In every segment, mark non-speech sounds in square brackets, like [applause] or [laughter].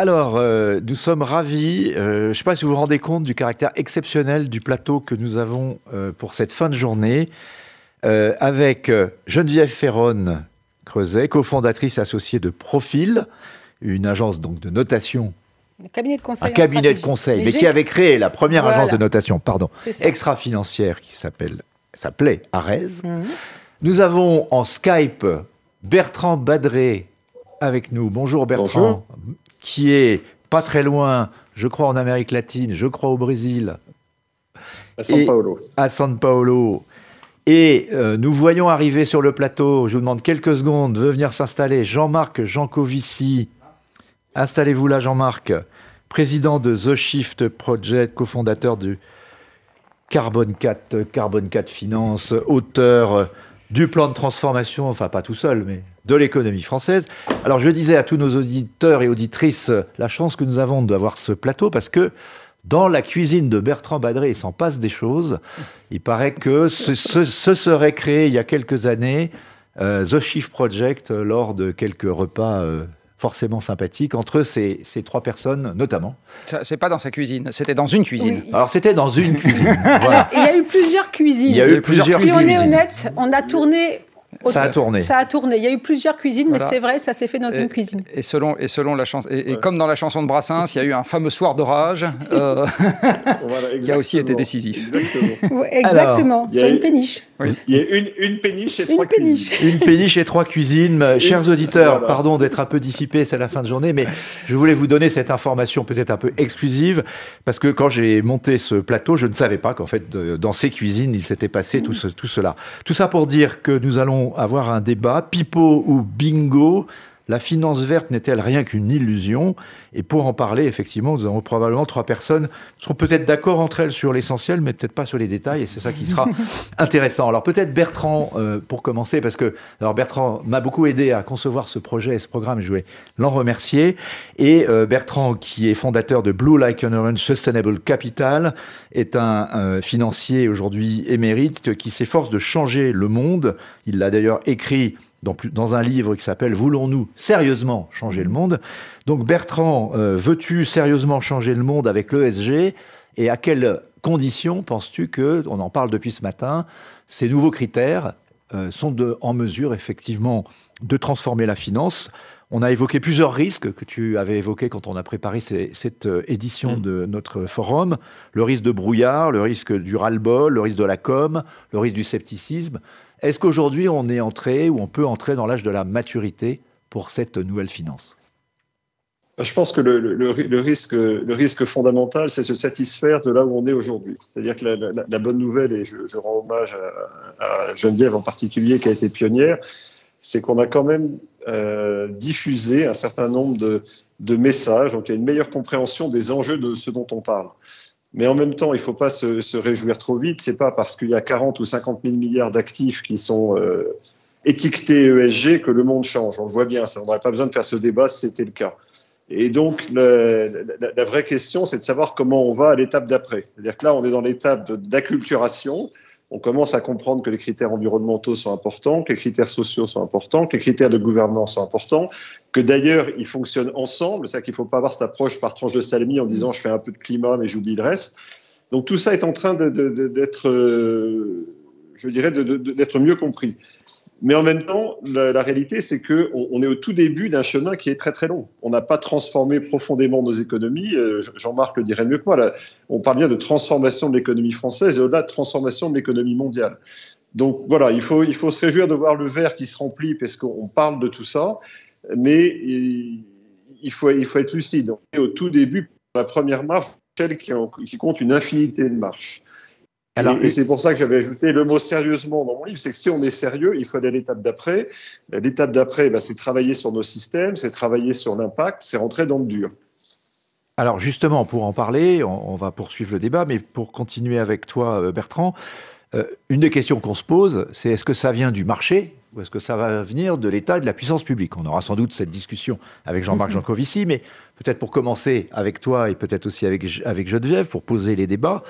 Alors, euh, nous sommes ravis. Euh, je ne sais pas si vous vous rendez compte du caractère exceptionnel du plateau que nous avons euh, pour cette fin de journée, avec Geneviève Ferron Creuset, cofondatrice associée de Profil, une agence donc de notation. Un cabinet de conseil. Un cabinet de conseil, mais, qui avait créé la première agence de notation, pardon, extra-financière qui s'appelle, s'appelait Arez. Mhm. Nous avons en Skype Bertrand Badré avec nous. Bonjour Bertrand. Bonjour qui est pas très loin, je crois en Amérique latine, je crois au Brésil. À San Paolo. À San Paolo. Et euh, nous voyons arriver sur le plateau, je vous demande quelques secondes, veut venir s'installer Jean-Marc Jancovici. Installez-vous là, Jean-Marc, président de The Shift Project, cofondateur du Carbone 4, Carbone 4 Finance, auteur du plan de transformation, enfin pas tout seul, mais de l'économie française. Alors je disais à tous nos auditeurs et auditrices la chance que nous avons d'avoir ce plateau parce que dans la cuisine de Bertrand Badré, il s'en passe des choses. Il paraît que ce, serait créé il y a quelques années euh, The Shift Project lors de quelques repas euh, forcément sympathiques entre ces, ces, trois personnes, notamment. C'est pas dans sa cuisine, c'était dans une cuisine. Alors c'était dans une cuisine. il y a eu plusieurs cuisines. Il y a eu plusieurs si cuisines. Si on est honnête, on a tourné ça a tourné. Ça a tourné. Il y a eu plusieurs cuisines, mais c'est vrai, ça s'est fait dans une cuisine. Et selon, et selon la chanson, et, comme dans la chanson de Brassens, il y a eu un fameux soir d'orage euh, [laughs] qui [laughs] a aussi été décisif. Exactement. exactement. sur une péniche. Il y a une, une péniche et trois cuisines. Une péniche et trois cuisines. [laughs] Chers auditeurs, pardon d'être un peu dissipé, c'est la fin de journée, mais je voulais vous donner cette information peut-être un peu exclusive, parce que quand j'ai monté ce plateau, je ne savais pas qu'en fait, dans ces cuisines, il s'était passé tout, tout cela. Tout ça pour dire que nous allons avoir un débat, pipeau ou bingo, la finance verte n'est-elle rien qu'une illusion? Et pour en parler, effectivement, nous avons probablement trois personnes qui seront peut-être d'accord entre elles sur l'essentiel, mais peut-être pas sur les détails, et c'est ça qui sera [laughs] intéressant. Alors peut-être Bertrand, euh, pour commencer, parce que alors Bertrand m'a beaucoup aidé à concevoir ce projet et ce programme, et je voulais l'en remercier. Et euh, Bertrand, qui est fondateur de Blue Like an Orange Sustainable Capital, est un financier aujourd'hui émérite qui s'efforce de changer le monde. Il l'a d'ailleurs écrit dans, un livre qui s'appelle Voulons-nous sérieusement changer le monde? Donc Bertrand, euh, veux-tu sérieusement changer le monde avec l'ESG Et à quelles conditions penses-tu que, on en parle depuis ce matin, ces nouveaux critères euh, sont de, en mesure effectivement de transformer la finance? On a évoqué plusieurs risques que tu avais évoqués quand on a préparé cette euh, édition mm. de notre forum. Le risque de brouillard, le risque du ras-le-bol, le risque de la com, le risque du scepticisme. Est-ce qu'aujourd'hui, on est entré ou on peut entrer dans l'âge de la maturité pour cette nouvelle finance? Bah, je pense que le, risque, le risque fondamental, c'est se satisfaire de là où on est aujourd'hui. C'est-à-dire que la, bonne nouvelle, et je, rends hommage à, Geneviève en particulier, qui a été pionnière, c'est qu'on a quand même euh, diffusé un certain nombre de, de, messages, donc il y a une meilleure compréhension des enjeux de ce dont on parle. Mais en même temps, il ne faut pas se, réjouir trop vite. C'est pas parce qu'il y a 40 ou 50 000 milliards d'actifs qui sont euh, étiquetés ESG que le monde change. On le voit bien. Ça, on n'aurait pas besoin de faire ce débat si c'était le cas. Et donc, la, vraie question, c'est de savoir comment on va à l'étape d'après. C'est-à-dire que là, on est dans l'étape d'acculturation on commence à comprendre que les critères environnementaux sont importants, que les critères sociaux sont importants, que les critères de gouvernance sont importants, que d'ailleurs ils fonctionnent ensemble. C'est-à-dire qu'il ne faut pas avoir cette approche par tranche de salami en disant je fais un peu de climat mais j'oublie le reste. Donc tout ça est en train d'être, euh, je dirais, d'être mieux compris. Mais en même temps, la, réalité, c'est qu'on on est au tout début d'un chemin qui est très très long. On n'a pas transformé profondément nos économies. Euh, Jean-Marc le dirait mieux que moi. on parle bien de transformation de l'économie française et au-delà de transformation de l'économie mondiale. Donc voilà, il faut, il faut se réjouir de voir le verre qui se remplit parce qu'on parle de tout ça, mais il faut, il faut être lucide. On est au tout début, la première marche, celle qui, qui compte une infinité de marches et, c'est pour ça que j'avais ajouté le mot sérieusement dans mon livre, c'est que si on est sérieux, il faut aller à l'étape d'après. L'étape d'après, bah, c'est travailler sur nos systèmes, c'est travailler sur l'impact, c'est rentrer dans le dur. Alors justement, pour en parler, on, va poursuivre le débat, mais pour continuer avec toi, euh, Bertrand, euh, une des questions qu'on se pose, c'est est-ce que ça vient du marché ou est-ce que ça va venir de l'État et de la puissance publique? On aura sans doute cette discussion avec Jean-Marc Jancovici, mais peut-être pour commencer avec toi et peut-être aussi avec, avec Geneviève, pour poser les débats,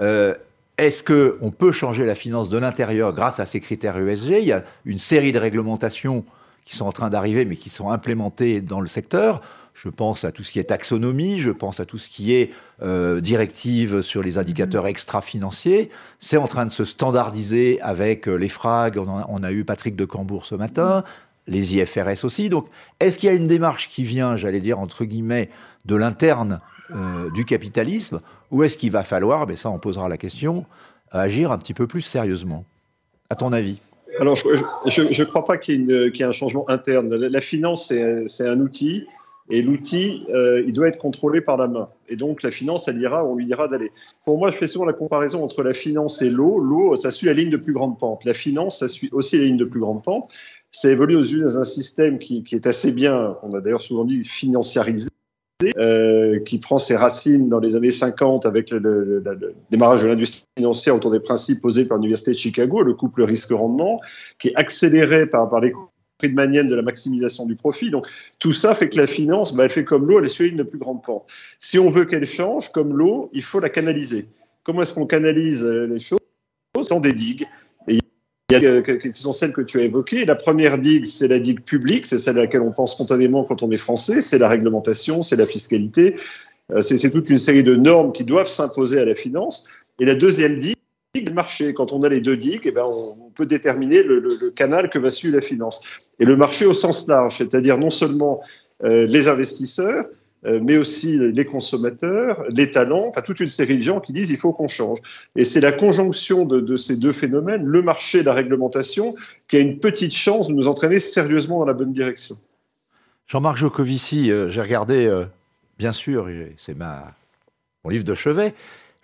euh, est-ce qu'on peut changer la finance de l'intérieur grâce à ces critères ESG Il y a une série de réglementations qui sont en train d'arriver, mais qui sont implémentées dans le secteur. Je pense à tout ce qui est taxonomie, je pense à tout ce qui est euh, directive sur les indicateurs mhm. extra-financiers. C'est en train de se standardiser avec euh, les FRAG. On a, eu Patrick de Cambourg ce matin, les IFRS aussi. Donc, est-ce qu'il y a une démarche qui vient, j'allais dire, entre guillemets, de l'interne euh, du capitalisme, ou est-ce qu'il va falloir, mais ben ça on posera la question, agir un petit peu plus sérieusement À ton avis? Alors, je ne crois pas qu'il y, ait un changement interne. La, finance, c'est un outil. Et l'outil, euh, il doit être contrôlé par la main. Et donc, la finance, elle ira, on lui dira d'aller. Pour moi, je fais souvent la comparaison entre la finance et l'eau. L'eau, ça suit la ligne de plus grande pente. La finance, ça suit aussi la ligne de plus grande pente. Ça évolue aux dans un système qui, est assez bien, on a d'ailleurs souvent dit financiarisé, euh, qui prend ses racines dans les années 50 avec le, démarrage de l'industrie financière autour des principes posés par l'Université de Chicago, le couple risque-rendement, qui est accéléré par, les manienne de la maximisation du profit. Donc tout ça fait que la finance, bah, elle fait comme l'eau, elle est sur une de plus grande pente. Si on veut qu'elle change, comme l'eau, il faut la canaliser. Comment est-ce qu'on canalise euh, les choses? Dans des digues. Il y a qui sont celles que tu as évoquées. La première digue, c'est la digue publique, c'est celle à laquelle on pense spontanément quand on est français, c'est la réglementation, c'est la fiscalité, euh, c'est toute une série de normes qui doivent s'imposer à la finance. Et la deuxième digue, le marché. Quand on a les deux digues, eh ben on peut déterminer le, canal que va suivre la finance. Et le marché au sens large, c'est-à-dire non seulement euh, les investisseurs, euh, mais aussi les consommateurs, les talents, enfin toute une série de gens qui disent il faut qu'on change. Et c'est la conjonction de, ces deux phénomènes, le marché et la réglementation, qui a une petite chance de nous entraîner sérieusement dans la bonne direction. Jean-Marc Jocovici, euh, j'ai regardé, bien sûr, c'est mon livre de chevet,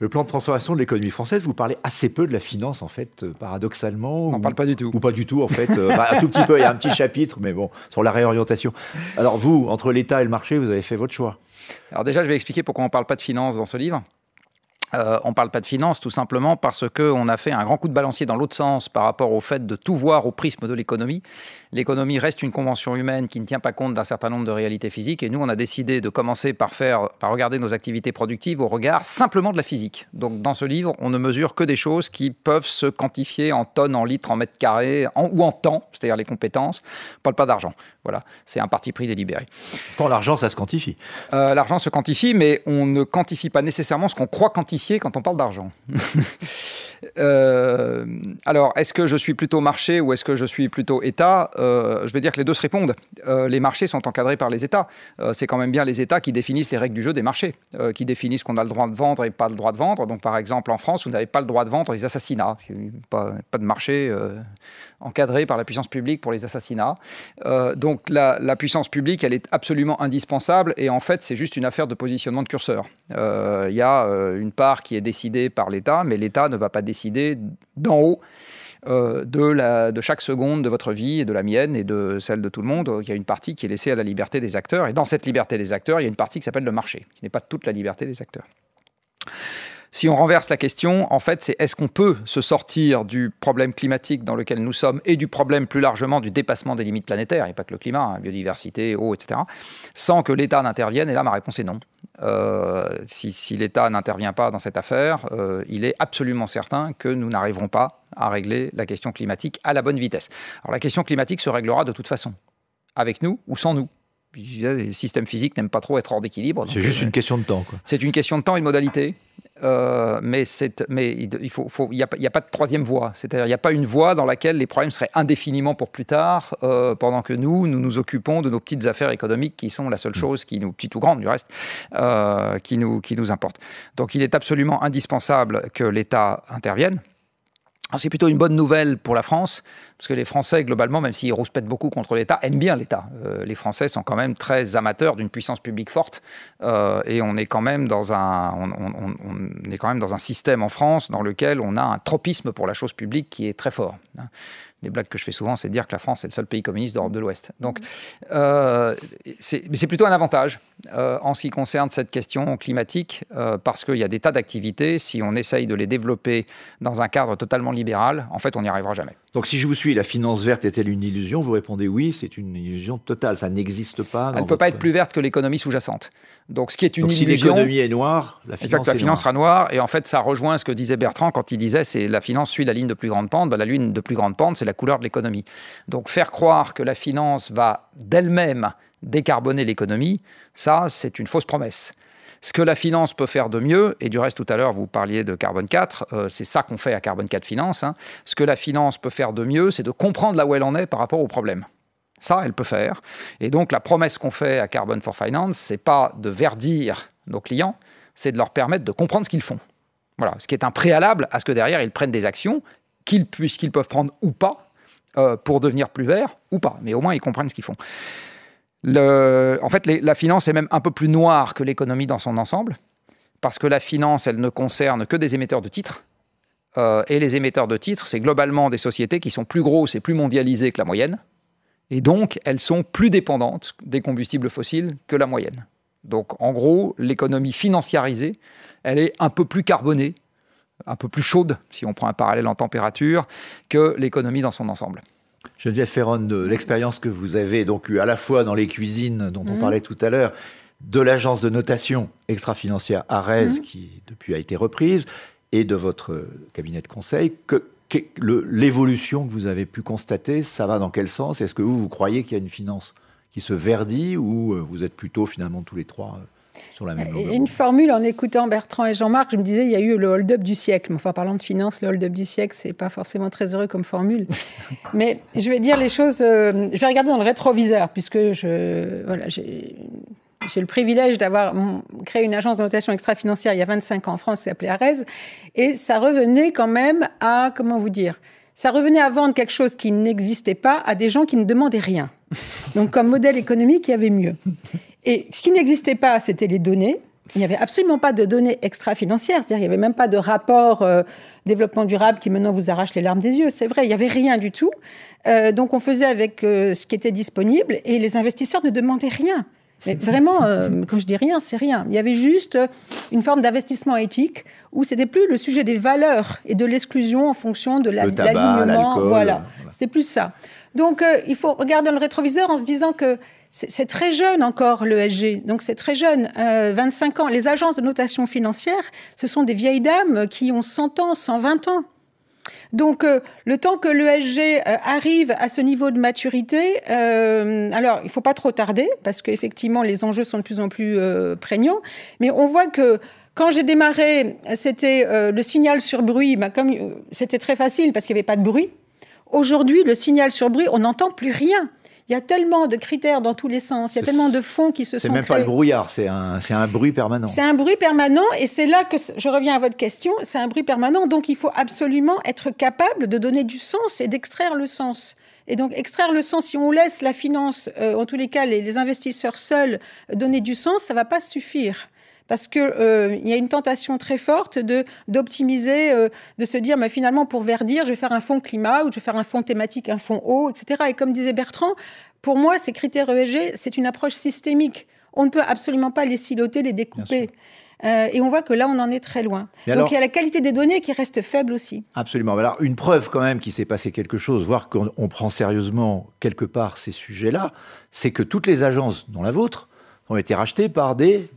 le plan de transformation de l'économie française, vous parlez assez peu de la finance, en fait, euh, paradoxalement. On n'en parle pas du tout. Ou pas du tout, en fait. Euh, un tout petit peu, il y a un petit chapitre, mais bon, sur la réorientation. Alors, vous, entre l'État et le marché, vous avez fait votre choix. Alors, déjà, je vais expliquer pourquoi on ne parle pas de finance dans ce livre. Euh, on ne parle pas de finance tout simplement parce qu'on a fait un grand coup de balancier dans l'autre sens par rapport au fait de tout voir au prisme de l'économie. L'économie reste une convention humaine qui ne tient pas compte d'un certain nombre de réalités physiques et nous on a décidé de commencer par faire, par regarder nos activités productives au regard simplement de la physique. Donc dans ce livre, on ne mesure que des choses qui peuvent se quantifier en tonnes, en litres, en mètres carrés ou en temps, c'est-à-dire les compétences. On ne parle pas d'argent. Voilà, c'est un parti pris délibéré. Tant l'argent, ça se quantifie. Euh, l'argent se quantifie, mais on ne quantifie pas nécessairement ce qu'on croit quantifier quand on parle d'argent. [laughs] Euh, alors, est-ce que je suis plutôt marché ou est-ce que je suis plutôt État? Euh, Je vais dire que les deux se répondent. les marchés sont encadrés par les États. c'est quand même bien les États qui définissent les règles du jeu des marchés, qui définissent qu'on a le droit de vendre et pas le droit de vendre. Donc, par exemple, en France, vous n'avez pas le droit de vendre les assassinats. Pas, pas de marché encadré par la puissance publique pour les assassinats. donc, donc la, puissance publique, elle est absolument indispensable et en fait, c'est juste une affaire de positionnement de curseur. Euh, il y a euh, une part qui est décidée par l'État, mais l'État ne va pas décider d'en haut. Euh, de, de chaque seconde de votre vie et de la mienne et de celle de tout le monde. Il y a une partie qui est laissée à la liberté des acteurs. Et dans cette liberté des acteurs, il y a une partie qui s'appelle le marché, qui n'est pas toute la liberté des acteurs. Si on renverse la question, en fait, c'est est-ce qu'on peut se sortir du problème climatique dans lequel nous sommes et du problème plus largement du dépassement des limites planétaires, et pas que le climat, hein, biodiversité, eau, etc., sans que l'État n'intervienne Et là, ma réponse est non. Euh, si, l'État n'intervient pas dans cette affaire, euh, il est absolument certain que nous n'arriverons pas à régler la question climatique à la bonne vitesse. Alors la question climatique se réglera de toute façon, avec nous ou sans nous les systèmes physiques n'aiment pas trop être hors d'équilibre. C'est juste euh, une question de temps. C'est une question de temps et de modalité. Euh, mais, mais il n'y faut, faut, a, a, pas de troisième voie. C'est-à-dire il n'y a pas une voie dans laquelle les problèmes seraient indéfiniment pour plus tard, euh, pendant que nous, nous nous occupons de nos petites affaires économiques qui sont la seule mm. chose qui nous, petites ou grandes du reste, euh, qui, nous, qui nous importe. Donc il est absolument indispensable que l'État intervienne. C'est plutôt une bonne nouvelle pour la France, parce que les Français, globalement, même s'ils rouspètent beaucoup contre l'État, aiment bien l'État. Euh, les Français sont quand même très amateurs d'une puissance publique forte, euh, et on est, quand même dans un, on, est quand même dans un système en France dans lequel on a un tropisme pour la chose publique qui est très fort. Hein des blagues que je fais souvent, c'est de dire que la France est le seul pays communiste d'Europe de l'Ouest. Donc, euh, c'est plutôt un avantage en ce qui concerne cette question climatique, parce qu'il y a des tas d'activités, si on essaye de les développer dans un cadre totalement libéral, en fait, on n'y arrivera jamais. Donc, si je vous suis, la finance verte est-elle une illusion? Vous répondez oui, c'est une illusion totale, ça n'existe pas. Elle ne peut pas être plus verte que l'économie sous-jacente. Donc, ce qui est une Donc, illusion. Si l'économie est noire, la finance, la finance sera noire. Et en fait, ça rejoint ce que disait Bertrand quand il disait c'est la finance suit la ligne de plus grande pente. Ben, la ligne de plus grande pente, c'est la couleur de l'économie. Donc faire croire que la finance va d'elle-même décarboner l'économie, ça, c'est une fausse promesse. Ce que la finance peut faire de mieux, et du reste tout à l'heure vous parliez de Carbone 4, euh, c'est ça qu'on fait à Carbone 4 Finance, hein. ce que la finance peut faire de mieux, c'est de comprendre là où elle en est par rapport aux problèmes. Ça, elle peut faire. Et donc la promesse qu'on fait à Carbon for Finance, c'est pas de verdir nos clients, c'est de leur permettre de comprendre ce qu'ils font. Voilà, ce qui est un préalable à ce que derrière ils prennent des actions qu'ils qu'ils peuvent prendre ou pas euh, pour devenir plus verts ou pas, mais au moins ils comprennent ce qu'ils font. En fait, la finance est même un peu plus noire que l'économie dans son ensemble, parce que la finance, elle ne concerne que des émetteurs de titres. Euh, et les émetteurs de titres, c'est globalement des sociétés qui sont plus grosses et plus mondialisées que la moyenne. Et donc, elles sont plus dépendantes des combustibles fossiles que la moyenne. Donc, en gros, l'économie financiarisée, elle est un peu plus carbonée, un peu plus chaude, si on prend un parallèle en température, que l'économie dans son ensemble. Geneviève Ferron, de l'expérience que vous avez donc eu à la fois dans les cuisines dont on mhm. parlait tout à l'heure, de l'agence de notation extra-financière Arez, mhm. qui depuis a été reprise, et de votre cabinet de conseil, que, l'évolution que vous avez pu constater, ça va dans quel sens? Est-ce que vous, vous croyez qu'il y a une finance qui se verdit ou euh, vous êtes plutôt finalement tous les trois euh, sur la même Une formule en écoutant Bertrand et Jean-Marc, je me disais, il y a eu le hold-up du siècle. Enfin, parlant de finance, le hold-up du siècle, c'est pas forcément très heureux comme formule. [laughs] Mais je vais dire les choses, euh, je vais regarder dans le rétroviseur, puisque je, voilà, j'ai j'ai le privilège d'avoir créé une agence de notation extra-financière il y a 25 ans en France, c'est appelé ARES, et ça revenait quand même à, comment vous dire, ça revenait à vendre quelque chose qui n'existait pas à des gens qui ne demandaient rien. [laughs] Donc comme modèle économique, il y avait mieux. Et ce qui n'existait pas, c'était les données. Il n'y avait absolument pas de données extra-financières, c'est-à-dire il n'y avait même pas de rapport euh, développement durable qui maintenant vous arrache les larmes des yeux. C'est vrai, il n'y avait rien du tout. Euh, donc on faisait avec euh, ce qui était disponible et les investisseurs ne demandaient rien. Mais vraiment, quand je dis rien, c'est rien. Il y avait juste une forme d'investissement éthique où c'était plus le sujet des valeurs et de l'exclusion en fonction de l'alignement. voilà, voilà. c'était plus ça. Donc il faut regarder dans le rétroviseur en se disant que c'est très jeune encore l'ESG, donc c'est très jeune, 25 euh, ans. Les agences de notation financière, ce sont des vieilles dames qui ont 100 ans, 120 ans. Donc, euh, le temps que l'ESG euh, arrive à ce niveau de maturité, alors il ne faut pas trop tarder, parce qu'effectivement, les enjeux sont de plus en plus prégnants, mais on voit que quand j'ai démarré, c'était le signal sur bruit, bah, comme c'était très facile parce qu'il n'y avait pas de bruit. Aujourd'hui, le signal sur bruit, on n'entend plus rien. Il y a tellement de critères dans tous les sens, il y a tellement de fonds qui se sont C'est même pas le brouillard, c'est un, un bruit permanent. C'est un bruit permanent, et c'est là que je reviens à votre question, c'est un bruit permanent, donc il faut absolument être capable de donner du sens et d'extraire le sens. Et donc, extraire le sens, si on laisse la finance, euh, en tous les cas, les, les investisseurs seuls donner du sens, ça va pas suffire parce qu'il euh, y a une tentation très forte de d'optimiser, euh, de se dire, mais finalement, pour verdir, je vais faire un fonds climat ou je vais faire un fonds thématique, un fonds eau, etc. Et comme disait Bertrand, pour moi, ces critères ESG, c'est une approche systémique. On ne peut absolument pas les siloter, les découper. Euh, et on voit que là, on en est très loin. Donc il y a la qualité des données qui reste faible aussi. Absolument. Alors une preuve quand même qu'il s'est passé quelque chose, voire qu'on prend sérieusement quelque part ces sujets-là, c'est que toutes les agences, dont la vôtre, ont été rachetées par des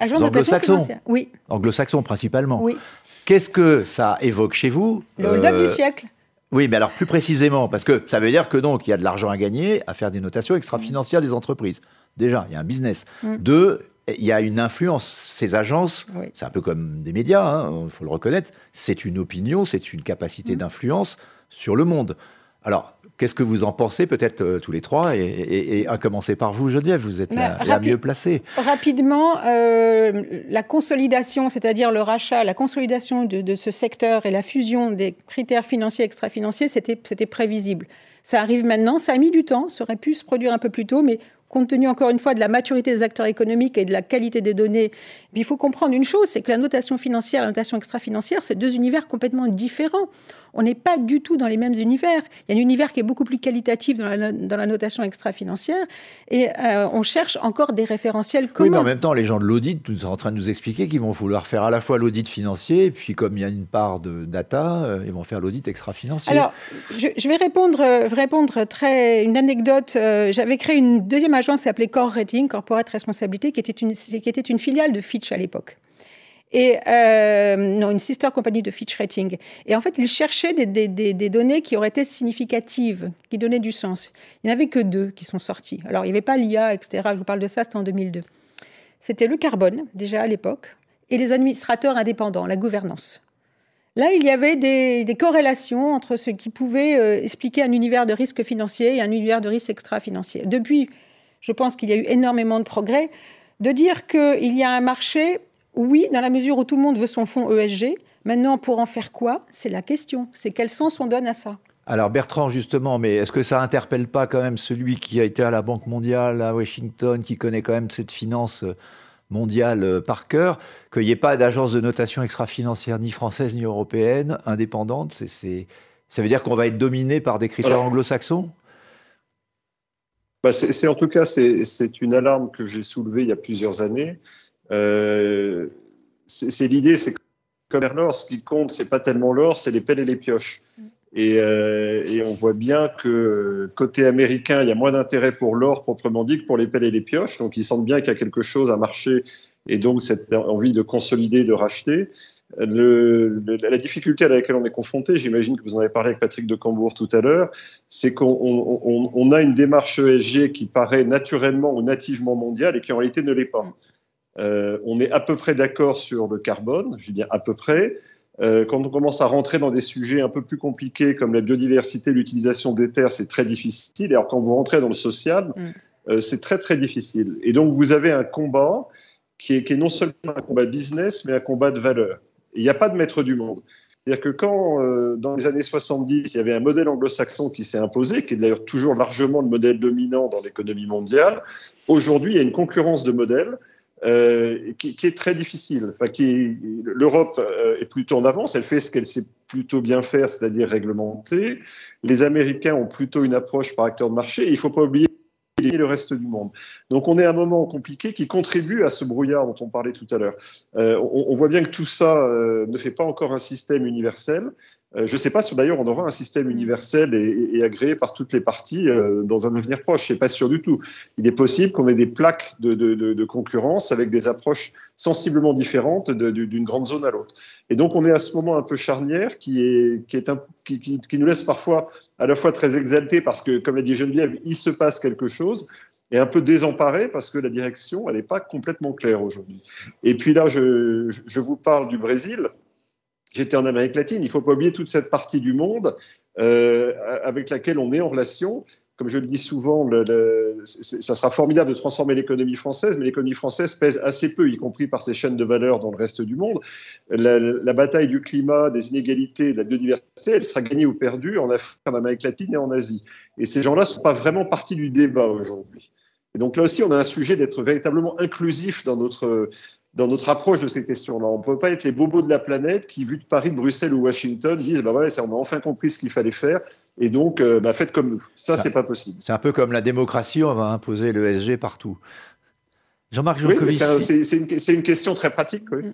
anglo-saxon. Oui. Anglo-saxon principalement. Oui. Qu'est-ce que ça évoque chez vous Le hold-up du euh, siècle. Oui, mais alors plus précisément, parce que ça veut dire que donc il y a de l'argent à gagner à faire des notations extra-financières des entreprises. Déjà, il y a un business. Mm. Deux, il y a une influence. Ces agences, c'est un peu comme des médias, il hein, faut le reconnaître, c'est une opinion, c'est une capacité mm. d'influence sur le monde. Alors, Qu'est-ce que vous en pensez, peut-être euh, tous les trois, et, à commencer par vous, Geneviève, vous êtes la, mieux placée. Rapidement, euh, la consolidation, c'est-à-dire le rachat, la consolidation de, ce secteur et la fusion des critères financiers extra-financiers, c'était prévisible. Ça arrive maintenant, ça a mis du temps, ça aurait pu se produire un peu plus tôt, mais compte tenu encore une fois de la maturité des acteurs économiques et de la qualité des données, il faut comprendre une chose, c'est que la notation financière et la notation extra-financière, c'est deux univers complètement différents on n'est pas du tout dans les mêmes univers. Il y a un univers qui est beaucoup plus qualitatif dans la, notation extra-financière et euh, on cherche encore des référentiels communs. Oui, mais en même temps, les gens de l'audit sont en train de nous expliquer qu'ils vont vouloir faire à la fois l'audit financier et puis comme il y a une part de data, euh, ils vont faire l'audit extra-financier. Alors, je, vais répondre, euh, répondre très une anecdote. J'avais créé une deuxième agence s'appelait Core Rating, Corporate Responsabilité, qui était une, filiale de Fitch à l'époque. euh, non, une sister compagnie de Fitch Rating. Et en fait, ils cherchaient des, données qui auraient été significatives, qui donnaient du sens. Il n'y en avait que deux qui sont sortis. Alors, il n'y avait pas l'IA, etc. Je vous parle de ça, c'était en 2002. C'était le carbone, déjà à l'époque, et les administrateurs indépendants, la gouvernance. Là, il y avait des, des corrélations entre ce qui pouvait euh, expliquer un univers de risque financier et un univers de risque extra-financier. Depuis, je pense qu'il y a eu énormément de progrès. De dire qu'il y a un marché oui, dans la mesure où tout le monde veut son fonds ESG. Maintenant, pour en faire quoi? C'est la question. C'est quel sens on donne à ça? Alors Bertrand, justement, mais est-ce que ça interpelle pas quand même celui qui a été à la Banque mondiale, à Washington, qui connaît quand même cette finance mondiale euh, par cœur, qu'il n'y ait pas d'agence de notation extra-financière ni française ni européenne indépendante? C'est, Ça veut dire qu'on va être dominé par des critères anglo-saxons? Bah c'est, en tout cas, c'est une alarme que j'ai soulevée il y a plusieurs années. Euh, c'est l'idée, c'est comme l'or, ce qui compte, c'est pas tellement l'or, c'est les pelles et les pioches. Et, euh, et, on voit bien que côté américain, il y a moins d'intérêt pour l'or proprement dit que pour les pelles et les pioches. Donc ils sentent bien qu'il y a quelque chose à marcher et donc cette envie de consolider, de racheter. Le, la difficulté à laquelle on est confronté, j'imagine que vous en avez parlé avec Patrick de Cambourg tout à l'heure, c'est qu'on on, on a une démarche ESG qui paraît naturellement ou nativement mondiale et qui en réalité ne l'est pas. Euh, on est à peu près d'accord sur le carbone, je veux dire à peu près. Euh, quand on commence à rentrer dans des sujets un peu plus compliqués comme la biodiversité, l'utilisation des terres, c'est très difficile. Et alors quand vous rentrez dans le social, mm. euh, c'est très très difficile. Et donc vous avez un combat qui est, non seulement un combat business, mais un combat de valeur. Il n'y a pas de maître du monde. C'est-à-dire que quand, dans les années 70, il y avait un modèle anglo-saxon qui s'est imposé, qui est d'ailleurs toujours largement le modèle dominant dans l'économie mondiale, aujourd'hui, il y a une concurrence de modèles euh, qui, est très difficile. L'Europe euh, est plutôt en avance, elle fait ce qu'elle sait plutôt bien faire, c'est-à-dire réglementer. Les Américains ont plutôt une approche par acteur de marché. Il ne faut pas oublier le reste du monde. Donc on est à un moment compliqué qui contribue à ce brouillard dont on parlait tout à l'heure. Euh, on, on, voit bien que tout ça euh, ne fait pas encore un système universel. Euh, je ne sais pas si d'ailleurs on aura un système universel et, agréé par toutes les parties euh, dans un avenir proche. Je suis pas sûr du tout. Il est possible qu'on ait des plaques de, concurrence avec des approches sensiblement différentes d'une grande zone à l'autre. Et donc on est à ce moment un peu charnière qui, est, qui, est un, qui, qui, nous laisse parfois à la fois très exaltés parce que, comme l'a dit Geneviève, il se passe quelque chose, et un peu désemparé parce que la direction, elle n'est pas complètement claire aujourd'hui. Et puis là, je, je vous parle du Brésil. J'étais en Amérique latine. Il ne faut pas oublier toute cette partie du monde euh, avec laquelle on est en relation. Comme je le dis souvent, ça sera formidable de transformer l'économie française, mais l'économie française pèse assez peu, y compris par ses chaînes de valeur dans le reste du monde. La, la, bataille du climat, des inégalités, de la biodiversité, elle sera gagnée ou perdue en Afrique, en Amérique latine et en Asie. Et ces gens-là ne sont pas vraiment partie du débat aujourd'hui. Et donc là aussi, on a un sujet d'être véritablement inclusif dans notre, dans notre approche de ces questions-là. On ne peut pas être les bobos de la planète qui, vu de Paris, de Bruxelles ou Washington, disent bah voilà, on a enfin compris ce qu'il fallait faire et donc euh, bah, faites comme nous. Ça, c'est pas possible. C'est un peu comme la démocratie, on va imposer l'ESG partout. Jean-Marc Jancovici. c'est une, une, question très pratique. Oui.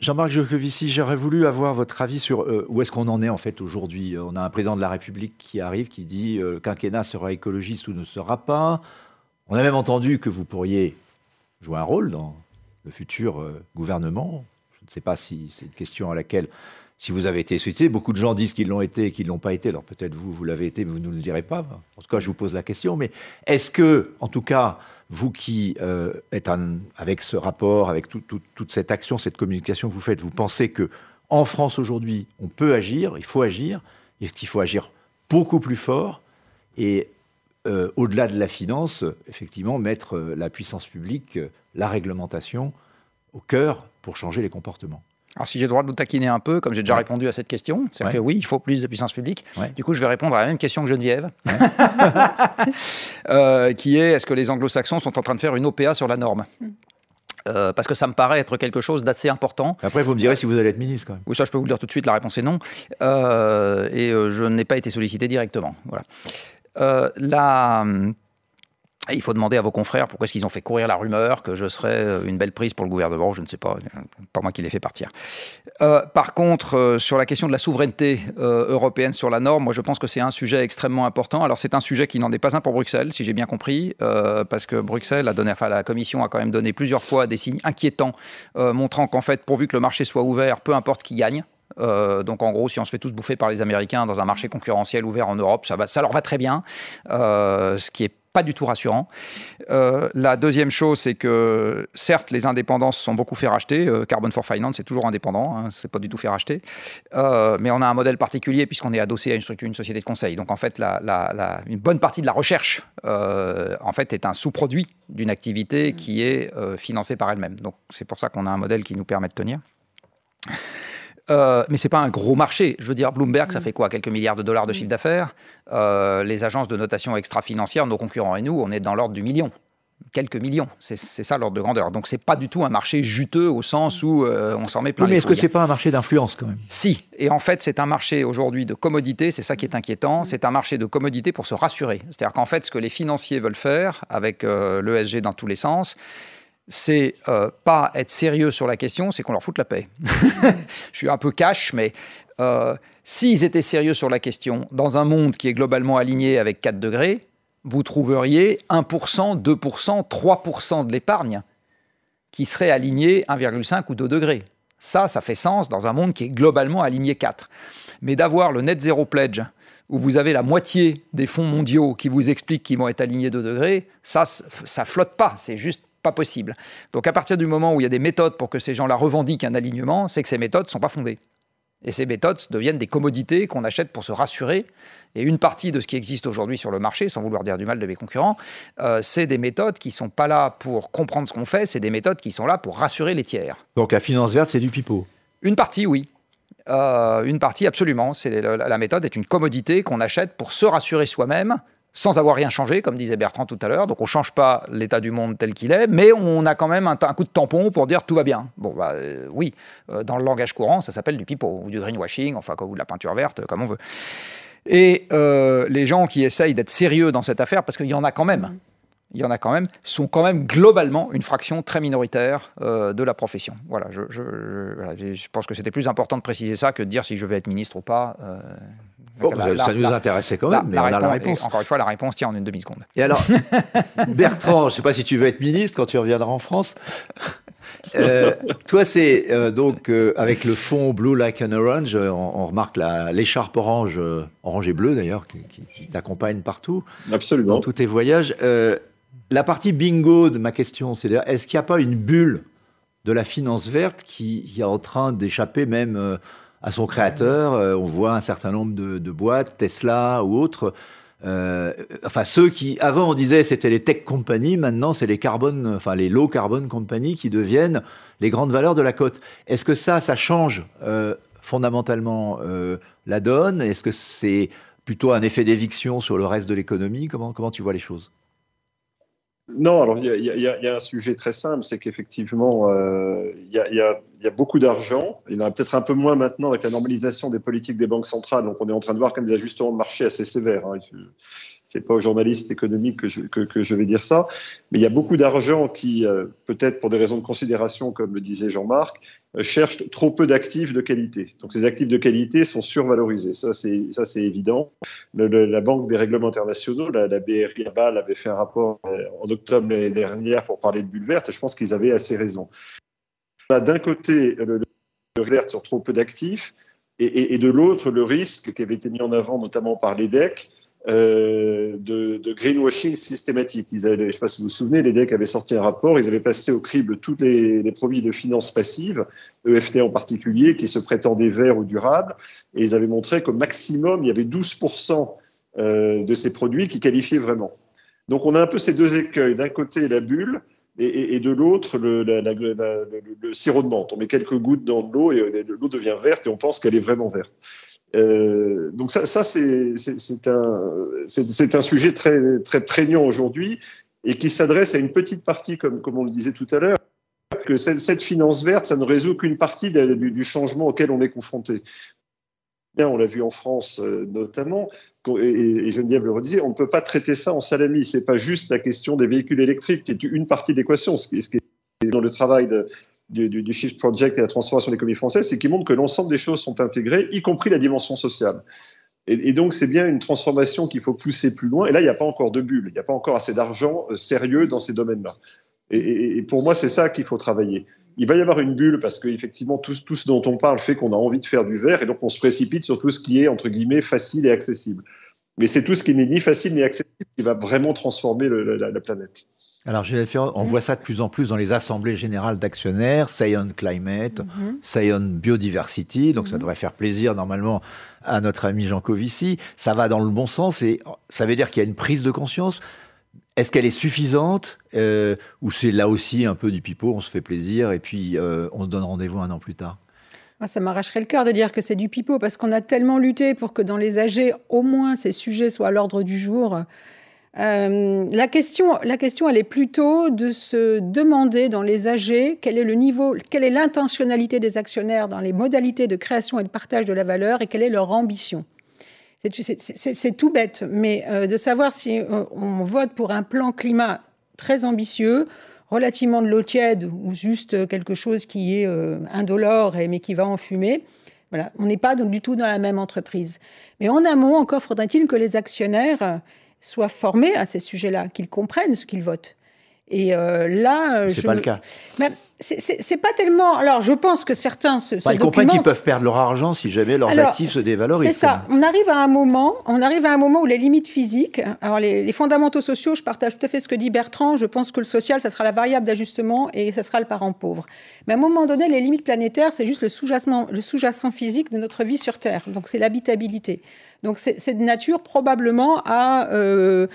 Jean-Marc Jancovici, j'aurais voulu avoir votre avis sur euh, où est-ce qu'on en est en fait aujourd'hui. On a un président de la République qui arrive, qui dit euh, quinquennat sera écologiste ou ne sera pas. On a même entendu que vous pourriez jouer un rôle dans futur euh, gouvernement. Je ne sais pas si c'est une question à laquelle, si vous avez été sollicité, beaucoup de gens disent qu'ils l'ont été et qu'ils ne l'ont pas été. Alors peut-être vous, vous l'avez été, mais vous ne nous le direz pas. En tout cas, je vous pose la question. Mais est-ce que, en tout cas, vous qui euh, êtes avec ce rapport, avec toute cette action, cette communication que vous faites, vous pensez que en France aujourd'hui, on peut agir, il faut agir, et qu'il faut agir beaucoup plus fort euh, au-delà de la finance, effectivement, mettre euh, la puissance publique, euh, la réglementation au cœur pour changer les comportements. Alors, si j'ai le droit de vous taquiner un peu, comme j'ai déjà répondu à cette question, c'est que oui, il faut plus de puissance publique. Du coup, je vais répondre à la même question que Geneviève, [laughs] qui est est-ce que les anglo-saxons sont en train de faire une OPA sur la norme? Hmm. parce que ça me paraît être quelque chose d'assez important. Après, vous me direz si vous allez être ministre quand même. Oui, ça, je peux vous le dire tout de suite. La réponse est non. et je n'ai pas été sollicité directement. Voilà. Euh, la, il faut demander à vos confrères pourquoi est-ce qu'ils ont fait courir la rumeur que je serais euh, une belle prise pour le gouvernement. Je ne sais pas, pas moi qui l'ai fait partir. Euh, par contre, euh, sur la question de la souveraineté européenne sur la norme, moi je pense que c'est un sujet extrêmement important. Alors c'est un sujet qui n'en est pas un pour Bruxelles, si j'ai bien compris, parce que Bruxelles a donné, enfin la Commission a quand même donné plusieurs fois des signes inquiétants, montrant qu'en fait, pourvu que le marché soit ouvert, peu importe qui gagne, donc en gros, si on se fait tous bouffer par les Américains dans un marché concurrentiel ouvert en Europe, ça, leur va très bien. ce qui est pas du tout rassurant. Euh, la deuxième chose, c'est que certes, les indépendances sont beaucoup fait racheter. Euh, Carbon for Finance, c'est toujours indépendant, hein, c'est pas du tout fait racheter. Euh, mais on a un modèle particulier puisqu'on est adossé à une société de conseil. Donc en fait, une bonne partie de la recherche, en fait, est un sous-produit d'une activité qui est financée par elle-même. Donc c'est pour ça qu'on a un modèle qui nous permet de tenir. Euh, mais c'est pas un gros marché. Je veux dire, Bloomberg, ça mm. fait quoi Quelques milliards de dollars de chiffre d'affaires? Euh, les agences de notation extra-financière, nos concurrents et nous, on est dans l'ordre du million. Quelques millions, c'est ça l'ordre de grandeur. Donc c'est pas du tout un marché juteux au sens où euh, on s'en met plein oui, mais est-ce que c'est pas un marché d'influence quand même? Si, et en fait c'est un marché aujourd'hui de commodité, c'est ça qui est inquiétant, c'est un marché de commodité pour se rassurer. C'est-à-dire qu'en fait ce que les financiers veulent faire avec l'ESG dans tous les sens, c'est euh, pas être sérieux sur la question, c'est qu'on leur fout la paix. [laughs] Je suis un peu cash, mais euh, s'ils étaient sérieux sur la question, dans un monde qui est globalement aligné avec 4 degrés, vous trouveriez 1%, 2%, 3% de l'épargne qui serait aligné 1,5 ou 2 degrés. Ça, ça fait sens dans un monde qui est globalement aligné 4. Mais d'avoir le net zéro pledge, où vous avez la moitié des fonds mondiaux qui vous expliquent qu'ils vont être alignés 2 degrés, ça, ça flotte pas. C'est juste pas possible. Donc à partir du moment où il y a des méthodes pour que ces gens-là revendiquent un alignement, c'est que ces méthodes ne sont pas fondées. Et ces méthodes deviennent des commodités qu'on achète pour se rassurer. Et une partie de ce qui existe aujourd'hui sur le marché, sans vouloir dire du mal de mes concurrents, euh, c'est des méthodes qui ne sont pas là pour comprendre ce qu'on fait, c'est des méthodes qui sont là pour rassurer les tiers. Donc la finance verte, c'est du pipeau Une partie, oui. Euh, une partie, absolument. C'est la méthode est une commodité qu'on achète pour se rassurer soi-même sans avoir rien changé, comme disait Bertrand tout à l'heure. Donc on ne change pas l'état du monde tel qu'il est, mais on a quand même un, coup de tampon pour dire tout va bien. Bon, bah, euh, oui, euh, dans le langage courant, ça s'appelle du pipeau, ou du greenwashing, enfin, ou de la peinture verte, comme on veut. Et euh, les gens qui essayent d'être sérieux dans cette affaire, parce qu'il y en a quand même, il y en a quand même, sont quand même globalement une fraction très minoritaire de la profession. Voilà, je, je pense que c'était plus important de préciser ça que de dire si je vais être ministre ou pas ça nous intéressait quand même, mais on a la réponse. Encore une fois, la réponse tient en une demi-seconde. Et alors, [laughs] Bertrand, je ne sais pas si tu veux être ministre quand tu reviendras en France. Euh, toi, c'est euh, donc euh, avec le fond Blue Like an Orange, on, remarque l'écharpe orange, orange et bleu d'ailleurs, qui, t'accompagne partout. Absolument. Dans tous tes voyages. la partie bingo de ma question, c'est est-ce qu'il n'y a pas une bulle de la finance verte qui, qui est en train d'échapper même à son créateur. Euh, on voit un certain nombre de, boîtes, Tesla ou autres. Euh, enfin, ceux qui, avant on disait c'était les tech companies, maintenant c'est les carbone, low carbon companies qui deviennent les grandes valeurs de la cote. Est-ce que ça, ça change euh, fondamentalement la donne? Est-ce que c'est plutôt un effet d'éviction sur le reste de l'économie? Comment, comment tu vois les choses? Non, alors il y, a un sujet très simple, c'est qu'effectivement, euh, il y, a beaucoup d'argent. Il y en a peut-être un peu moins maintenant avec la normalisation des politiques des banques centrales. Donc on est en train de voir comme des ajustements de marché assez sévères. Hein c'est pas aux journalistes économiques que je, vais dire ça, mais il y a beaucoup d'argent qui, euh, peut-être pour des raisons de considération, comme le disait Jean-Marc, euh, cherchent trop peu d'actifs de qualité. Donc ces actifs de qualité sont survalorisés, ça c'est évident. la Banque des règlements internationaux, la, la BRI BAL avait fait un rapport euh, en octobre l'année dernière pour parler de bulles vertes, et je pense qu'ils avaient assez raison. D'un côté, le, le vert sur trop peu d'actifs, et, et, de l'autre, le risque qui avait été mis en avant notamment par l'EDEC, euh, de, greenwashing systématique. Je ne sais pas si vous vous souvenez, les DEC avaient sorti un rapport, ils avaient passé au crible tous les, produits de finances passives, EFT en particulier, qui se prétendaient verts ou durables, et ils avaient montré qu'au maximum, il y avait 12% euh, de ces produits qui qualifiaient vraiment. Donc on a un peu ces deux écueils. D'un côté, la bulle, et, de l'autre, le, le, sirop de menthe. On met quelques gouttes dans l'eau et l'eau devient verte et on pense qu'elle est vraiment verte. Euh, donc ça, c'est un, sujet très, prégnant aujourd'hui et qui s'adresse à une petite partie, comme, on le disait tout à l'heure, que cette, finance verte, ça ne résout qu'une partie du, changement auquel on est confronté. On l'a vu en France euh, notamment, et, Geneviève le redisait, on ne peut pas traiter ça en salami. C'est pas juste la question des véhicules électriques qui est une partie de l'équation. Ce, qui est dans le travail du, Shift Project et la transformation de l'économie française, c'est qu'il montre que l'ensemble des choses sont intégrées, y compris la dimension sociale. Et, donc, c'est bien une transformation qu'il faut pousser plus loin. Et là, il n'y a pas encore de bulle, il n'y a pas encore assez d'argent euh, sérieux dans ces domaines-là. Et, pour moi, c'est ça qu'il faut travailler. Il va y avoir une bulle parce qu'effectivement, tout, tout ce dont on parle fait qu'on a envie de faire du vert et donc on se précipite sur tout ce qui est, entre guillemets, facile et accessible. Mais c'est tout ce qui n'est ni facile ni accessible qui va vraiment transformer la, planète. Alors, on voit ça de plus en plus dans les assemblées générales d'actionnaires, Say on Climate, mm on Biodiversity, donc ça mhm. devrait faire plaisir normalement à notre ami Jean Covici. Ça va dans le bon sens et ça veut dire qu'il y a une prise de conscience. Est-ce qu'elle est suffisante euh, ou c'est là aussi un peu du pipeau, on se fait plaisir et puis euh, on se donne rendez-vous un an plus tard? Ça m'arracherait le cœur de dire que c'est du pipeau parce qu'on a tellement lutté pour que dans les AG, au moins ces sujets soient à l'ordre du jour. Euh, la, question, la question, elle est plutôt de se demander dans les AG quel est le niveau, quelle est l'intentionnalité des actionnaires dans les modalités de création et de partage de la valeur et quelle est leur ambition. C'est tout bête, mais euh, de savoir si euh, on vote pour un plan climat très ambitieux, relativement de l'eau tiède ou juste quelque chose qui est indolore mais qui va en fumer. Voilà, on n'est pas du tout dans la même entreprise. Mais en amont, encore faudrait-il que les actionnaires soient formés à ces sujets-là, qu'ils comprennent ce qu'ils votent. Et euh, là, euh, c'est pas le cas. Mais c'est pas tellement. Alors, je pense que certains se. ils comprennent qu'ils peuvent perdre leur argent si jamais leurs actifs se dévalorisent. C'est ça. On arrive à un moment. On arrive à un moment où les limites physiques. Alors, les, fondamentaux sociaux, je partage tout à fait ce que dit Bertrand. Je pense que le social, ça sera la variable d'ajustement et ça sera le parent pauvre. Mais à un moment donné, les limites planétaires, c'est juste le sous-jacent, le sous-jacent physique de notre vie sur Terre. Donc, c'est l'habitabilité. Donc, c'est de nature probablement à. Euh,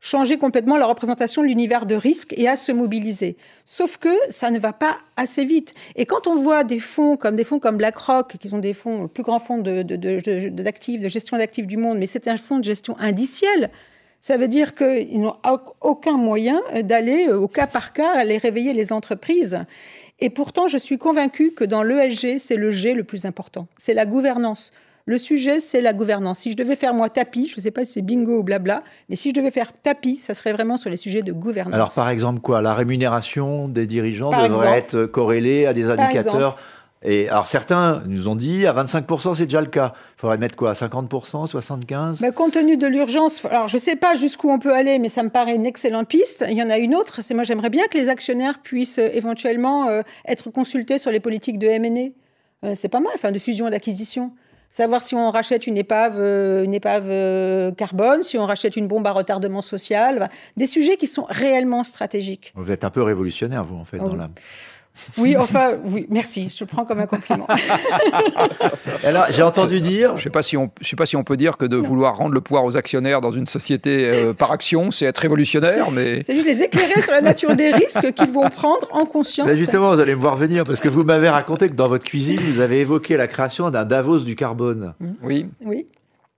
changer complètement la représentation de l'univers de risque et à se mobiliser. Sauf que ça ne va pas assez vite. Et quand on voit des fonds comme des fonds comme BlackRock, qui sont des fonds, le plus grand fonds de, d'actifs, de, gestion d'actifs du monde, mais c'est un fonds de gestion indiciel, ça veut dire qu'ils n'ont aucun moyen d'aller au cas par cas aller réveiller les entreprises. Et pourtant, je suis convaincue que dans l'ESG, c'est le G le plus important. C'est la gouvernance. Le sujet, c'est la gouvernance. Si je devais faire moi tapis, je ne sais pas si c'est bingo ou blabla, mais si je devais faire tapis, ça serait vraiment sur les sujets de gouvernance. Alors par exemple quoi? La rémunération des dirigeants devrait être corrélée à des indicateurs et alors certains nous ont dit à 25% c'est déjà le cas. Il faudrait mettre quoi? 50%, 75% bah, Compte tenu de l'urgence, alors je ne sais pas jusqu'où on peut aller, mais ça me paraît une excellente piste. Il y en a une autre, c'est moi j'aimerais bien que les actionnaires puissent euh, éventuellement euh, être consultés sur les politiques de M&A. Euh, c'est pas mal, enfin de fusion et d'acquisition savoir si on rachète une épave, euh, une épave euh, carbone, si on rachète une bombe à retardement social, des sujets qui sont réellement stratégiques. Vous êtes un peu révolutionnaire, vous, en fait, dans la... Oui, enfin, oui, merci, je le prends comme un compliment. [laughs] Alors, j'ai entendu dire. Je ne sais, pas si on, sais pas si on peut dire que de vouloir rendre le pouvoir aux actionnaires dans une société euh, par action, c'est être révolutionnaire, mais. C'est juste les éclairer sur la nature des risques qu'ils vont prendre en conscience. Ben justement, vous allez me voir venir, parce que vous m'avez raconté que dans votre cuisine, vous avez évoqué la création d'un Davos du carbone. Oui. Oui.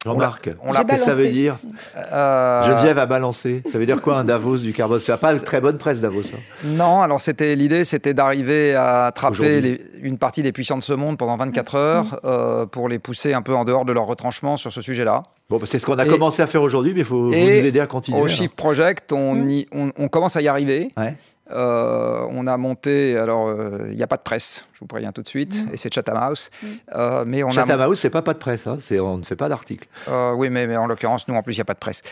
Jean-Marc, on l'a ça veut dire euh... Geneviève a balancé. Ça veut dire quoi un Davos du carbone? C'est pas une très bonne presse Davos. Hein. Non, alors c'était l'idée, c'était d'arriver à attraper une partie des puissants de ce monde pendant 24 heures mm. euh, pour les pousser un peu en dehors de leur retranchement sur ce sujet-là. Bon, bah, c'est ce qu'on a commencé à faire aujourd'hui, mais il faut nous aider à continuer. Au Shift Project, on, mm. on, on, commence à y arriver. Ouais. Euh, on a monté, alors il n'y a pas de presse, je vous préviens tout de suite, mm. et c'est Chatham House. Mm. Euh, mais on Chatham House, c'est pas pas de presse, hein, on ne fait pas d'article. Euh, oui, mais, en l'occurrence, nous en plus, il n'y a pas de presse.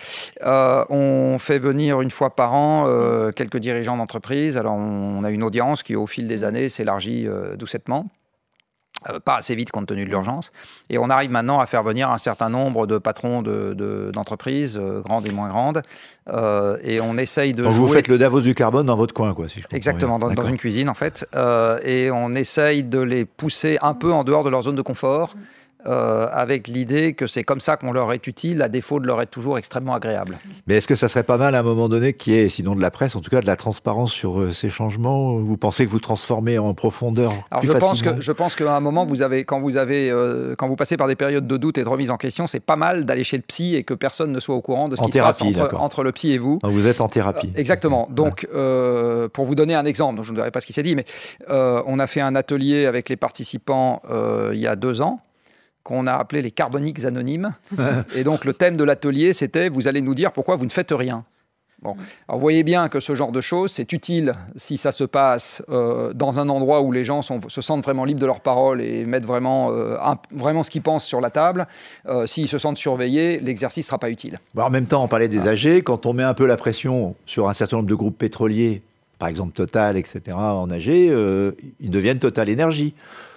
on fait venir une fois par an quelques dirigeants d'entreprise. Alors on, a une audience qui, au fil des années, s'élargit doucettement. Euh, pas assez vite compte tenu de l'urgence. Et on arrive maintenant à faire venir un certain nombre de patrons d'entreprises, de, euh, grandes et moins grandes. Euh, et on essaye de. Donc vous faites le Davos du carbone dans votre coin, quoi, si je Exactement, dans, une cuisine, en fait. et on essaye de les pousser un peu en dehors de leur zone de confort. Euh, avec l'idée que c'est comme ça qu'on leur est utile, à défaut de leur être toujours extrêmement agréable. Mais est-ce que ça serait pas mal à un moment donné qu'il y ait, sinon de la presse, en tout cas de la transparence sur euh, ces changements? Vous pensez que vous transformez en profondeur Alors plus je, pense que, je pense qu'à un moment, vous avez, quand, vous avez, euh, quand vous passez par des périodes de doute et de remise en question, c'est pas mal d'aller chez le psy et que personne ne soit au courant de ce qui se passe entre, le psy et vous. vous êtes en thérapie. exactement. Donc, pour vous donner un exemple, donc je ne dirai pas ce qui s'est dit, mais on a fait un atelier avec les participants il y a deux ans qu'on a appelé les carboniques anonymes. et donc le thème de l'atelier, c'était vous allez nous dire pourquoi vous ne faites rien. Bon. Alors, vous voyez bien que ce genre de choses, c'est utile si ça se passe euh, dans un endroit où les gens se sentent vraiment libres de leur parole et mettent vraiment, euh, vraiment ce qu'ils pensent sur la table. Euh, s'ils se sentent surveillés, l'exercice ne sera pas utile. en même temps, on parlait des AG. Quand on met un peu la pression sur un certain nombre de groupes pétroliers, par exemple Total, etc., en AG, ils deviennent Total Énergie.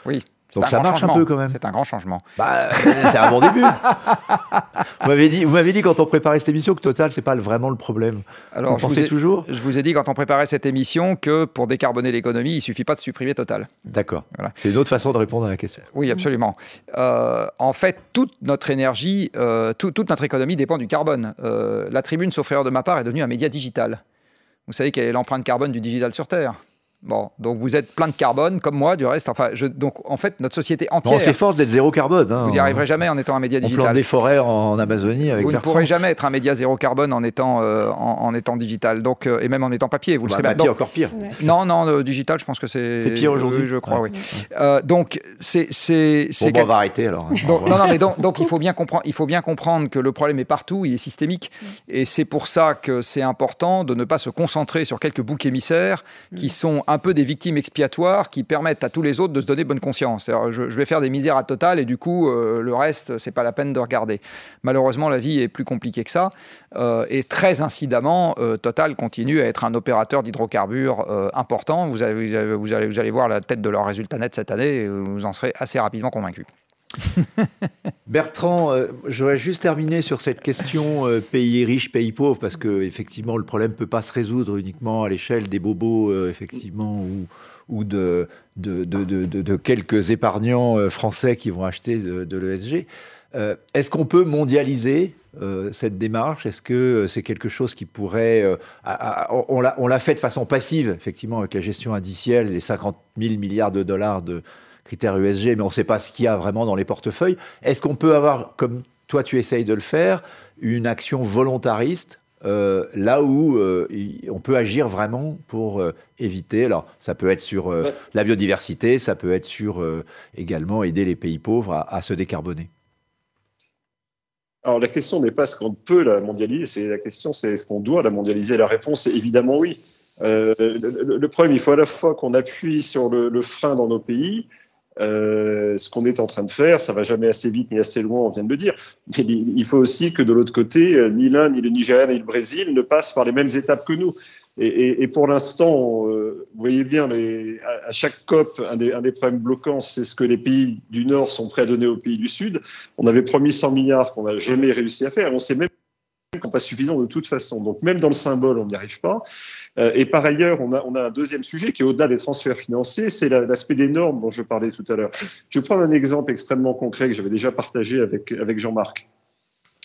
Oui. Donc ça marche un peu quand même. C'est un grand changement. Bah, c'est un bon début. vous m'avez dit, vous m'avez dit quand on préparait cette émission que Total c'est pas vraiment le problème. Alors, vous je pensez toujours Je vous ai dit quand on préparait cette émission que pour décarboner l'économie, il suffit pas de supprimer Total. D'accord. Voilà. C'est une autre façon de répondre à la question. Oui, absolument. Euh, en fait, toute notre énergie, euh, toute notre économie dépend du carbone. Euh, la tribune, sauf erreur de ma part, est devenue un média digital. Vous savez quelle est l'empreinte carbone du digital sur Terre? Bon, donc vous êtes plein de carbone, comme moi, du reste. Enfin, je, donc en fait, notre société entière. on s'efforce d'être zéro carbone. Hein. vous n'y arriverez jamais en étant un média digital. On plante des forêts en, Amazonie avec Vous ne pourrez jamais être un média zéro carbone en étant, euh, en, étant digital, donc, euh, et même en étant papier. Vous le bah, serez papier encore pire. Non, non, euh, digital, je pense que c'est. C'est pire aujourd'hui. je crois, oui. donc, c'est. Bon, bon, on va arrêter alors. Hein. non, non, mais donc, donc, il, faut bien comprendre, il faut bien comprendre que le problème est partout, il est systémique. Et c'est pour ça que c'est important de ne pas se concentrer sur quelques boucs émissaires qui sont un peu des victimes expiatoires qui permettent à tous les autres de se donner bonne conscience. Je, je, vais faire des misères à Total et du coup, euh, le reste, c'est pas la peine de regarder. Malheureusement, la vie est plus compliquée que ça. Euh, et très incidemment, euh, Total continue à être un opérateur d'hydrocarbures important. Vous allez, vous, allez, vous allez voir la tête de leurs résultats nets cette année et vous en serez assez rapidement convaincu. [laughs] Bertrand, j'aurais juste terminé sur cette question pays riches, pays pauvres, parce que effectivement le problème ne peut pas se résoudre uniquement à l'échelle des bobos, effectivement, ou, de, quelques épargnants euh, français qui vont acheter de, l'ESG. Euh, est-ce qu'on peut mondialiser euh, cette démarche? Est-ce que c'est quelque chose qui pourrait... on l'a fait de façon passive, effectivement, avec la gestion indicielle, les 50 000 milliards de dollars de critères ESG, mais on ne sait pas ce qu'il y a vraiment dans les portefeuilles. Est-ce qu'on peut avoir, comme toi tu essayes de le faire, une action volontariste euh, là où euh, on peut agir vraiment pour euh, éviter. Alors, ça peut être sur la biodiversité, ça peut être sur également aider les pays pauvres à, se décarboner? Alors, la question n'est pas ce qu'on peut la mondialiser, c'est la question, c'est est-ce qu'on doit la mondialiser. La réponse est évidemment oui. Le, problème, il faut à la fois qu'on appuie sur le frein dans nos pays, euh, ce qu'on est en train de faire, ça va jamais assez vite ni assez loin, on vient de le dire. Mais il faut aussi que de l'autre côté, euh, ni l'un, ni le Nigeria, ni le Brésil ne passent par les mêmes étapes que nous. Et, pour l'instant, euh, vous voyez bien, à, chaque COP, un des, un des problèmes bloquants, c'est ce que les pays du Nord sont prêts à donner aux pays du Sud. On avait promis 100 milliards qu'on n'a jamais réussi à faire. On sait même qu'on n'est pas suffisant de toute façon. Donc même dans le symbole, on n'y arrive pas. Euh, et par ailleurs, on a, un deuxième sujet qui est au-delà des transferts financiers, c'est l'aspect des normes dont je parlais tout à l'heure. Je vais prendre un exemple extrêmement concret que j'avais déjà partagé avec, Jean-Marc.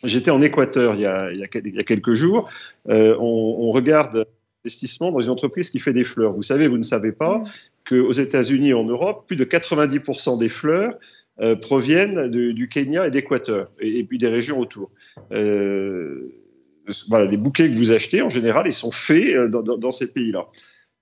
J'étais en Équateur il y a, quelques jours. Euh, on, regarde l'investissement dans une entreprise qui fait des fleurs. Vous savez, vous ne savez pas qu'aux États-Unis et en Europe, plus de 90% des fleurs euh, proviennent du Kenya et d'Équateur, et, puis des régions autour. Voilà, les bouquets que vous achetez, en général, ils sont faits euh, dans, ces pays-là.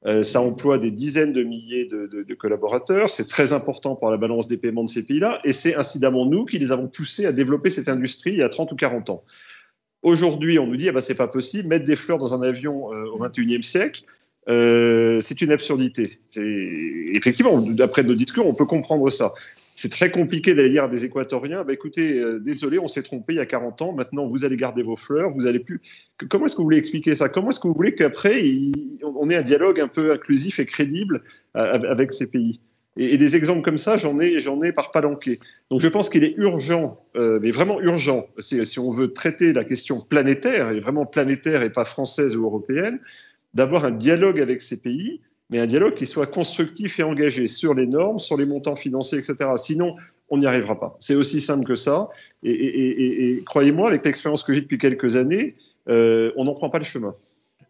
Euh, ça emploie des dizaines de milliers de, collaborateurs. C'est très important pour la balance des paiements de ces pays-là. Et c'est incidemment nous qui les avons poussés à développer cette industrie il y a 30 ou 40 ans. Aujourd'hui, on nous dit, ah ben, c'est pas possible, mettre des fleurs dans un avion euh, au 21e siècle, c'est une absurdité. Effectivement, d'après nos discours, on peut comprendre ça c'est très compliqué d'aller dire à des Équatoriens, bah, écoutez, euh, désolé, on s'est trompé il y a 40 ans, maintenant vous allez garder vos fleurs, vous allez plus... Comment est-ce que vous voulez expliquer ça? Comment est-ce que vous voulez qu'après, on ait un dialogue un peu inclusif et crédible euh, avec ces pays? Et, des exemples comme ça, j'en ai, j'en ai par palanquet. Donc je pense qu'il est urgent, euh, mais vraiment urgent, si on veut traiter la question planétaire, et vraiment planétaire et pas française ou européenne, d'avoir un dialogue avec ces pays mais un dialogue qui soit constructif et engagé sur les normes, sur les montants financiers, etc. Sinon, on n'y arrivera pas. C'est aussi simple que ça. Et, croyez-moi, avec l'expérience que j'ai depuis quelques années, euh, on n'en prend pas le chemin.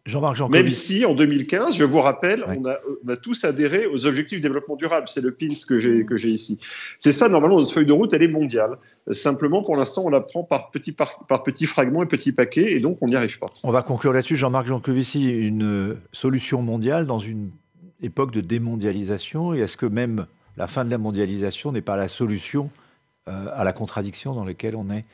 Jean-Marc Jean Même si en 2015, je vous rappelle, on, a, tous adhéré aux objectifs de développement durable. C'est le PINS que j'ai que j'ai ici. C'est ça normalement notre feuille de route, elle est mondiale. Simplement, pour l'instant, on la prend par petits par, petits fragments et petits paquets, et donc on n'y arrive pas. On va conclure là-dessus, Jean-Marc Jancovici, une solution mondiale dans une époque de démondialisation Et est-ce que même la fin de la mondialisation n'est pas la solution à la contradiction dans laquelle on est?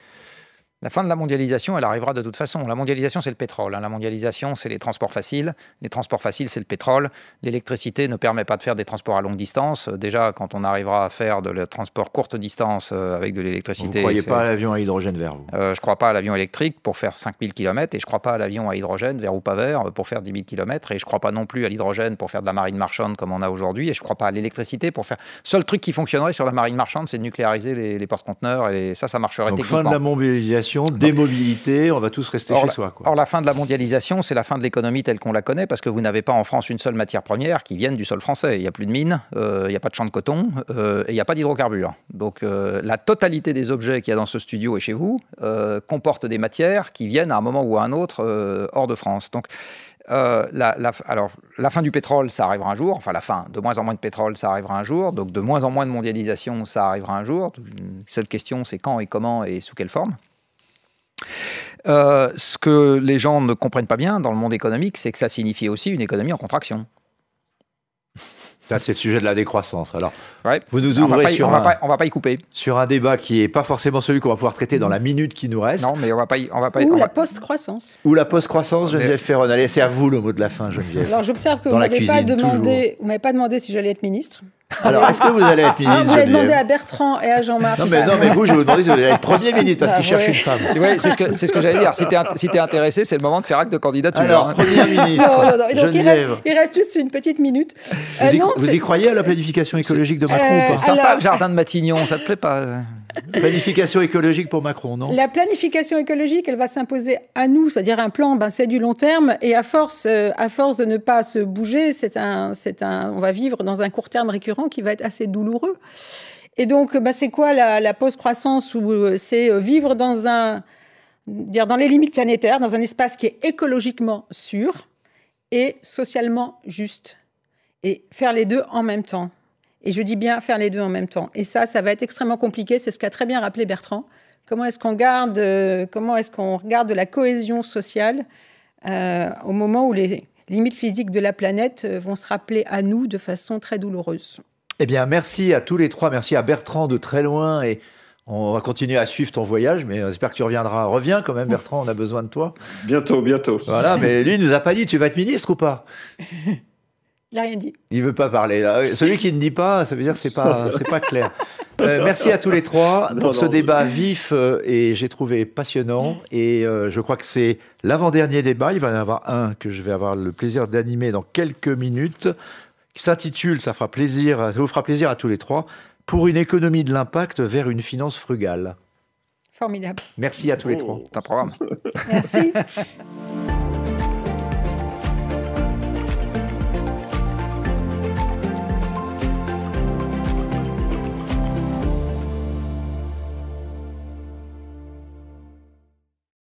La fin de la mondialisation, elle arrivera de toute façon. La mondialisation, c'est le pétrole. Hein. La mondialisation, c'est les transports faciles. Les transports faciles, c'est le pétrole. L'électricité ne permet pas de faire des transports à longue distance. Déjà, quand on arrivera à faire de le transport courte distance euh, avec de l'électricité. Vous ne croyez pas à l'avion à hydrogène vert, vous? Euh, Je ne crois pas à l'avion électrique pour faire 5000 km et je ne crois pas à l'avion à hydrogène, vert ou pas vert, pour faire 10 000 km. Et je ne crois pas non plus à l'hydrogène pour faire de la marine marchande comme on a aujourd'hui. Et je ne crois pas à l'électricité pour faire. Seul truc qui fonctionnerait sur la marine marchande, c'est de nucléariser les, les porte-conteneurs. Et ça, ça marcherait Donc, fin de la mondialisation, démobilisation on va tous rester chez soi. Or, la fin de la mondialisation, c'est la fin de l'économie telle qu'on la connaît, parce que vous n'avez pas en France une seule matière première qui vienne du sol français. Il n'y a plus de mines, euh, il n'y a pas de champs de coton, euh, et il n'y a pas d'hydrocarbures. Donc euh, la totalité des objets qu'il y a dans ce studio et chez vous comportent des matières qui viennent à un moment ou à un autre hors de France. Donc la, alors, la fin du pétrole, ça arrivera un jour. Enfin, la fin, de moins en moins de pétrole, ça arrivera un jour. Donc, de moins en moins de mondialisation, ça arrivera un jour. Une seule question, c'est quand et comment et sous quelle forme. Euh, ce que les gens ne comprennent pas bien dans le monde économique, c'est que ça signifie aussi une économie en contraction. Ça, c'est le sujet de la décroissance. Alors, vous nous ouvrez sur on un, va pas, on va pas y couper. Sur un débat qui n'est pas forcément celui qu'on va pouvoir traiter dans la minute qui nous reste. Non, mais on va pas, on va pas. Ou la post-croissance. Ou la post-croissance, Geneviève Ferron. Allez, c'est à vous le mot de la fin, Geneviève. Alors, j'observe que vous ne m'avez pas demandé, vous m'avez pas demandé si j'allais être ministre. [laughs] Alors, est-ce que vous allez être ministre Vous allez demander à Bertrand et à Jean-Marc. Non, mais, non, mais vous, je vais vous demander si vous allez être Premier ministre parce qu'il cherche une femme. Oui, c'est ce que, ce que j'allais dire. Si tu es, intéressé, c'est le moment de faire acte de candidature. Alors, hein. Premier [laughs] ministre. Non, non, non. Donc, il, reste, il, reste, juste une petite minute. Vous, y, euh, vous y, croyez à la planification écologique de Macron C'est sympa le jardin de Matignon, ça te plaît pas Planification écologique pour Macron, non? La planification écologique, elle va s'imposer à nous, c'est-à-dire un plan, ben, c'est du long terme, et à force, euh, à force de ne pas se bouger, c'est un, c'est un, on va vivre dans un court terme récurrent qui va être assez douloureux. Et donc, ben, c'est quoi la, la post-croissance euh, C'est euh, vivre dans un, dire dans les limites planétaires, dans un espace qui est écologiquement sûr et socialement juste, et faire les deux en même temps? Et je dis bien faire les deux en même temps. Et ça, ça va être extrêmement compliqué. C'est ce qu'a très bien rappelé Bertrand. Comment est-ce qu'on garde, euh, comment est-ce qu'on regarde la cohésion sociale euh, au moment où les limites physiques de la planète euh, vont se rappeler à nous de façon très douloureuse? Eh bien, merci à tous les trois. Merci à Bertrand de très loin et on va continuer à suivre ton voyage, mais j'espère que tu reviendras. Reviens quand même, Bertrand, on a besoin de toi. Bientôt, bientôt. Voilà, mais lui, il nous a pas dit, tu vas être ministre ou pas? [laughs] il n'a rien dit. Il veut pas parler. Celui qui ne dit pas, ça veut dire que c'est pas, [laughs] c'est pas clair. Euh, merci à tous les trois pour ce débat vif euh, et j'ai trouvé passionnant. Et euh, je crois que c'est l'avant-dernier débat. Il va y en avoir un que je vais avoir le plaisir d'animer dans quelques minutes, qui s'intitule, ça fera plaisir, ça vous fera plaisir à tous les trois, pour une économie de l'impact vers une finance frugale. Formidable. Merci à tous les trois. C'est un programme. Merci. [laughs]